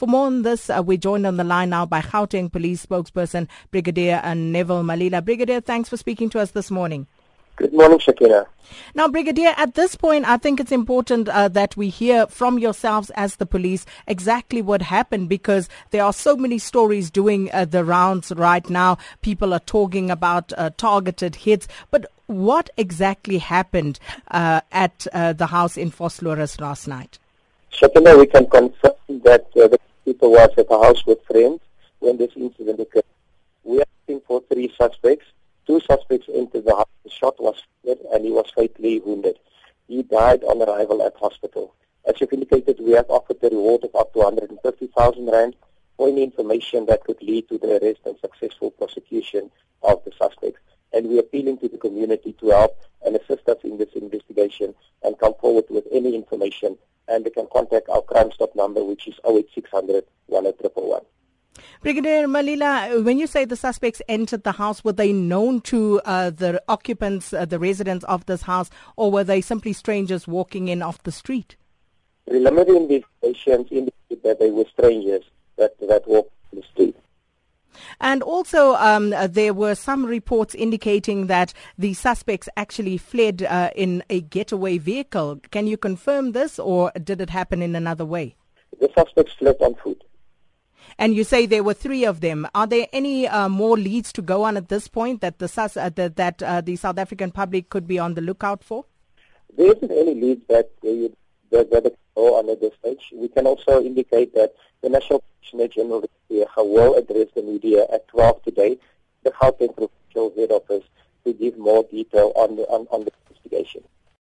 For more on this, uh, we're joined on the line now by Gauteng Police spokesperson Brigadier uh, Neville Malila. Brigadier, thanks for speaking to us this morning. Good morning, Shakira. Now, Brigadier, at this point, I think it's important uh, that we hear from yourselves as the police exactly what happened because there are so many stories doing uh, the rounds right now. People are talking about uh, targeted hits, but what exactly happened uh, at uh, the house in Vosloorus last night? Shakira, we can confirm that uh, the people was at the house with friends when this incident occurred. We are looking for three suspects. Two suspects entered the house. The shot was fired and he was fatally wounded. He died on arrival at hospital. As you've indicated, we have offered a reward of up to 150,000 rand for any information that could lead to the arrest and successful prosecution of the suspects. And we are appealing to the community to help and assist us in this investigation and come forward with any information. And they can contact our Crime Stop number, which is 08600 10111. Brigadier Malila, when you say the suspects entered the house, were they known to uh, the occupants, uh, the residents of this house, or were they simply strangers walking in off the street? Preliminary investigations indicate that they were strangers that, that walked the street. And also, um, uh, there were some reports indicating that the suspects actually fled uh, in a getaway vehicle. Can you confirm this, or did it happen in another way? The suspects fled on foot. And you say there were three of them. Are there any uh, more leads to go on at this point that the sus- uh, the, that uh, the South African public could be on the lookout for? There isn't any leads that they at this. We can also indicate that the National Commissioner General will address the media at 12 today, the Gauteng Provincial Head Office, to give more detail on the on, on the investigation.